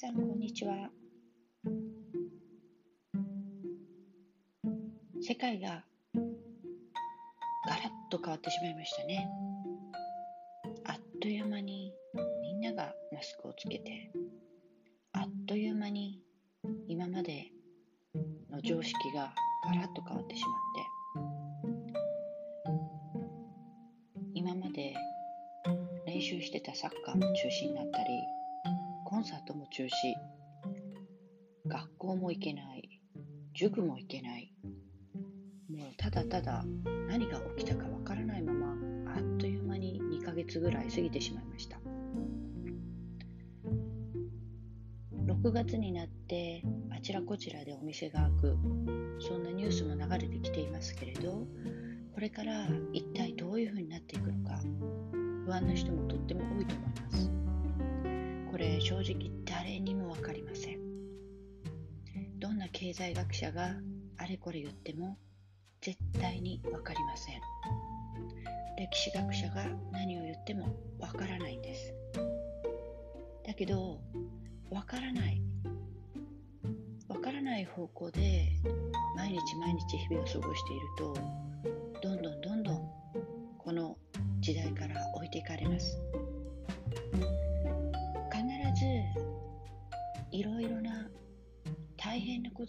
さんこんにちは。世界がガラッと変わってしまいましたね。あっという間にみんながマスクをつけてあっという間に今までの常識がガラッと変わってしまって今まで練習してたサッカーも中止になったりンサートも中止。学校も行けない。塾も行けない。もうただただ何が起きたかわからないままあっという間に2ヶ月ぐらい過ぎてしまいました。6月になってあちらこちらでお店が開く。そんなニュースも流れてきていますけれどこれから一体どういうふうになっていくのか不安な人もとっても多いと思います。直誰にも分かりません。どんな経済学者があれこれ言っても絶対に分かりません。歴史学者が何を言っても分からないんです。だけど分からない。分からない方向で毎日毎日日々を過ごしているとどんどんどんどんこの時代から置いていかれます。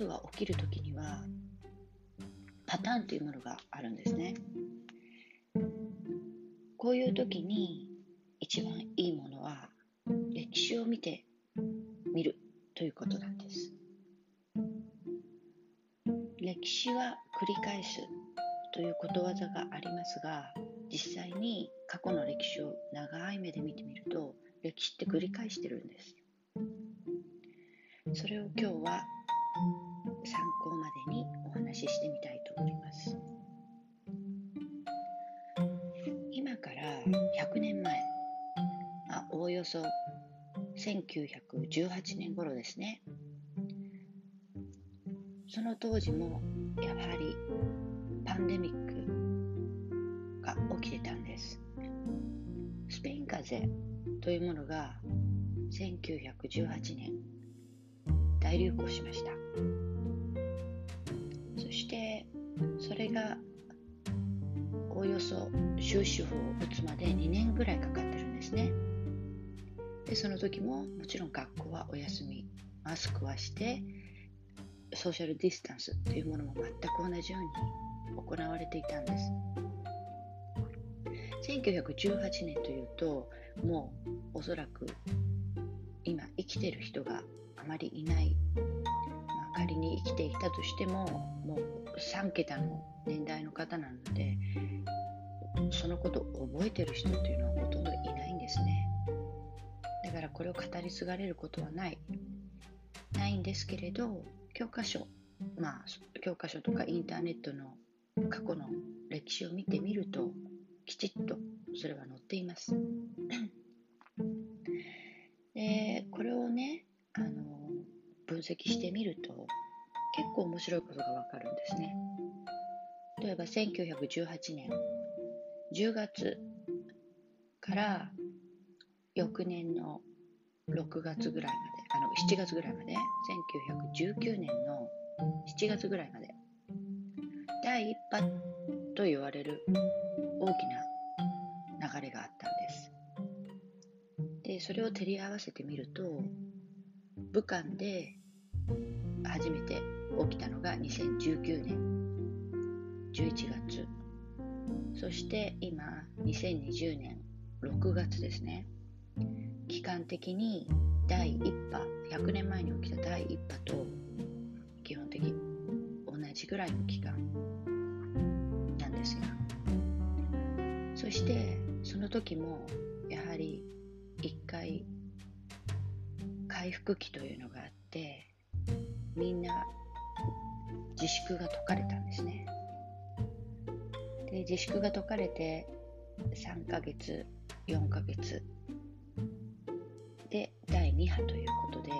ことが起きるときにはパターンというものがあるんですね。こういう時に一番いいものは歴史を見てみるということなんです。歴史は繰り返すということわざがありますが実際に過去の歴史を長い目で見てみると歴史って繰り返してるんです。それを今日は参考までにお話ししてみたいと思います。今から100年前。あおおよそ1918年頃ですね。その当時もやはりパンデミックが起きてたんです。スペイン風邪というものが1918年大流行しました。してそれがおよそ終止符を打つまで2年ぐらいかかってるんですね。でその時ももちろん学校はお休みマスクはしてソーシャルディスタンスというものも全く同じように行われていたんです。1918年というともうおそらく今生きてる人があまりいない、仮に生きていたとしてももう3桁の年代の方なのでそのことを覚えてる人っていうのはほとんどいないんですね。だからこれを語り継がれることはない。ないんですけれど教科書まあ教科書とかインターネットの過去の歴史を見てみるときちっとそれは載っています。析してみると結構面白いことがわかるんですね。例えば1918年10月から翌年の6月ぐらいまであの7月ぐらいまで1919年の7月ぐらいまで第一波と言われる大きな流れがあったんです。でそれを照り合わせてみると武漢で初めて起きたのが2019年11月。そして今2020年6月ですね。期間的に第1波100年前に起きた第1波と基本的に同じぐらいの期間なんですが。そしてその時もやはり一回回復期というのがあってみんな自粛が解かれたんですね。で自粛が解かれて3ヶ月4ヶ月。で第2波ということで1919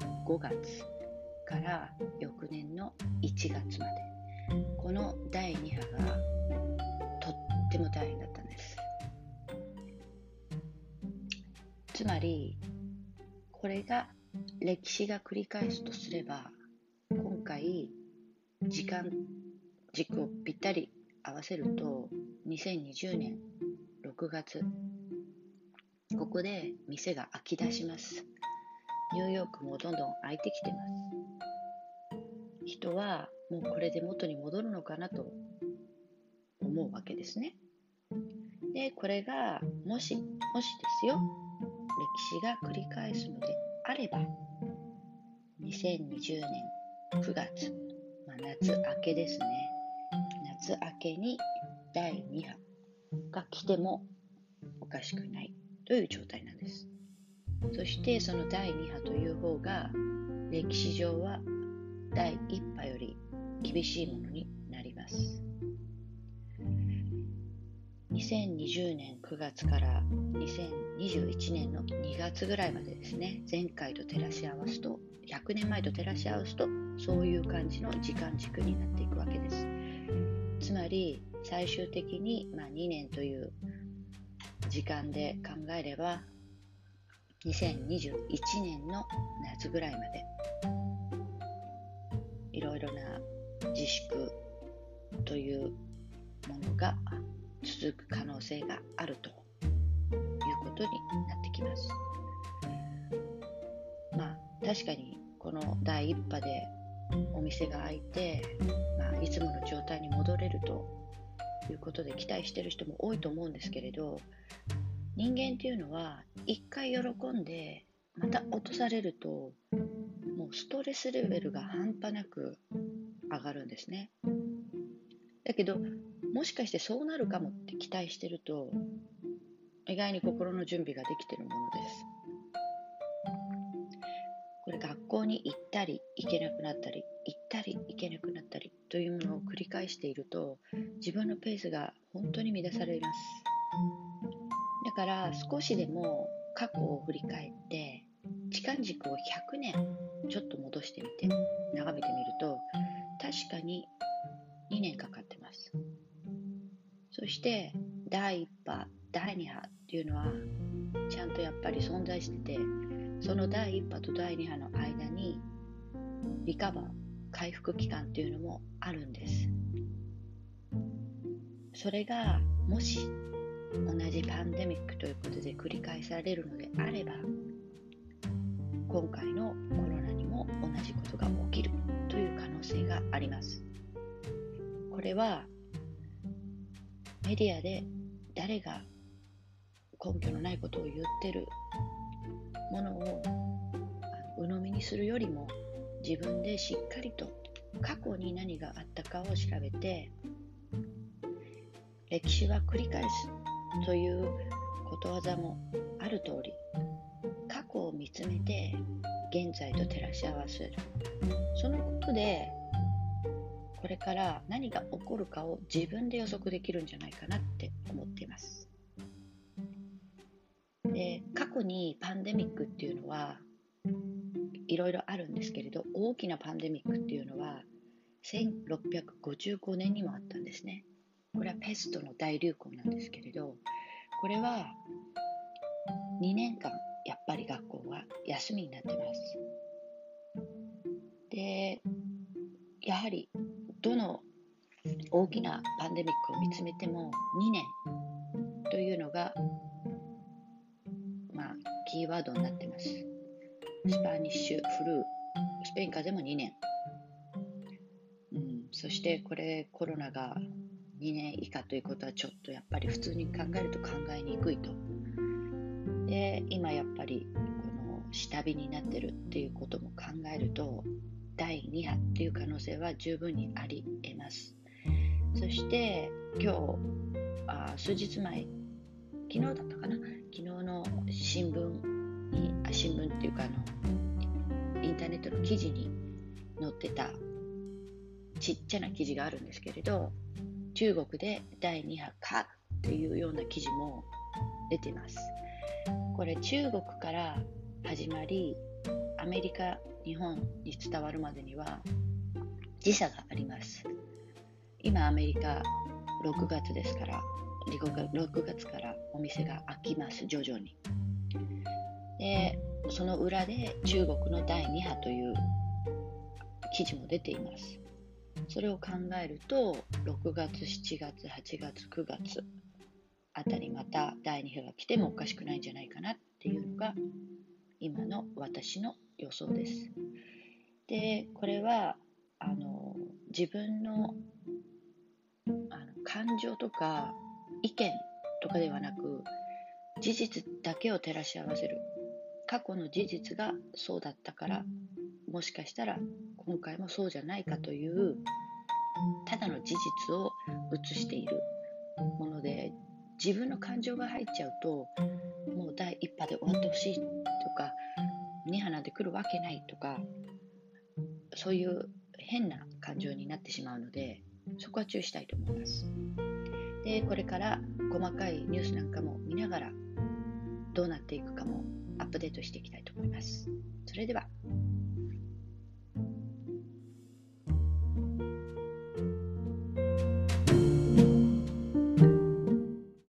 年5月から翌年の1月まで。この第2波がとっても大変だったんです。つまりこれが歴史が繰り返すとすれば今回時間軸をぴったり合わせると2020年6月ここで店が開き出します。ニューヨークもどんどん開いてきてます。人はもうこれで元に戻るのかなと思うわけですね。でこれがもしもしですよ。歴史が繰り返すのであれば2020年9月、まあ、夏明けですね。夏明けに第2波が来てもおかしくないという状態なんです。そしてその第2波という方が歴史上は第1波より厳しいものに2020年9月から2021年の2月ぐらいまでですね前回と照らし合わすと100年前と照らし合わすとそういう感じの時間軸になっていくわけです。つまり最終的に、まあ、2年という時間で考えれば2021年の夏ぐらいまでいろいろな自粛というものが続く可能性があるということになってきます。まあ確かにこの第1波でお店が開いて、まあ、いつもの状態に戻れるということで期待してる人も多いと思うんですけれど人間っていうのは一回喜んでまた落とされるともうストレスレベルが半端なく上がるんですねだけどもしかしてそうなるかもって期待してると意外に心の準備ができてるものです。これ学校に行ったり行けなくなったり行ったり行けなくなったりというものを繰り返していると自分のペースが本当に乱されます。だから少しでも過去を振り返って時間軸を100年ちょっと戻してみて眺めてみると確かに2年かかってます。そして第1波第2波っていうのはちゃんとやっぱり存在しててその第1波と第2波の間にリカバー回復期間っていうのもあるんです。それがもし同じパンデミックということで繰り返されるのであれば今回のコロナにも同じことが起きるという可能性があります。これはメディアで誰が根拠のないことを言ってるものを鵜呑みにするよりも自分でしっかりと過去に何があったかを調べて歴史は繰り返すということわざもある通り過去を見つめて現在と照らし合わせる。そのことでこれから何が起こるかを自分で予測できるんじゃないかなって思っています。で過去にパンデミックっていうのはいろいろあるんですけれど大きなパンデミックっていうのは1655年にもあったんですね。これはペストの大流行なんですけれどこれは2年間やっぱり学校は休みになってます。でやはりどの大きなパンデミックを見つめても2年というのが、まあ、キーワードになってます。 Spanish、flu、スペイン風邪も2年。うん、そしてこれコロナが2年以下ということはちょっとやっぱり普通に考えると考えにくいと。で、今やっぱりこの下火になってるっていうことも考えると第2波っていう可能性は十分にありえます。そして今日あ数日前昨日だったかな？昨日の新聞にあ新聞っていうかあのインターネットの記事に載ってたちっちゃな記事があるんですけれど中国で第2波かっていうような記事も出てますこれ中国から始まりアメリカ日本に伝わるまでには時差があります。今アメリカ6月ですから6月からお店が開きます徐々に。でその裏で中国の第2波という記事も出ています。それを考えると6月7月8月9月あたりまた第2波が来てもおかしくないんじゃないかなっていうのが今の私の予想です。でこれはあの自分のあの感情とか意見とかではなく事実だけを照らし合わせる。過去の事実がそうだったからもしかしたら今回もそうじゃないかというただの事実を映しているもので自分の感情が入っちゃうともう第1波で終わってほしいとか2波なんて来るわけないとかそういう変な感情になってしまうのでそこは注意したいと思います。でこれから細かいニュースなんかも見ながらどうなっていくかもアップデートしていきたいと思います。それでは。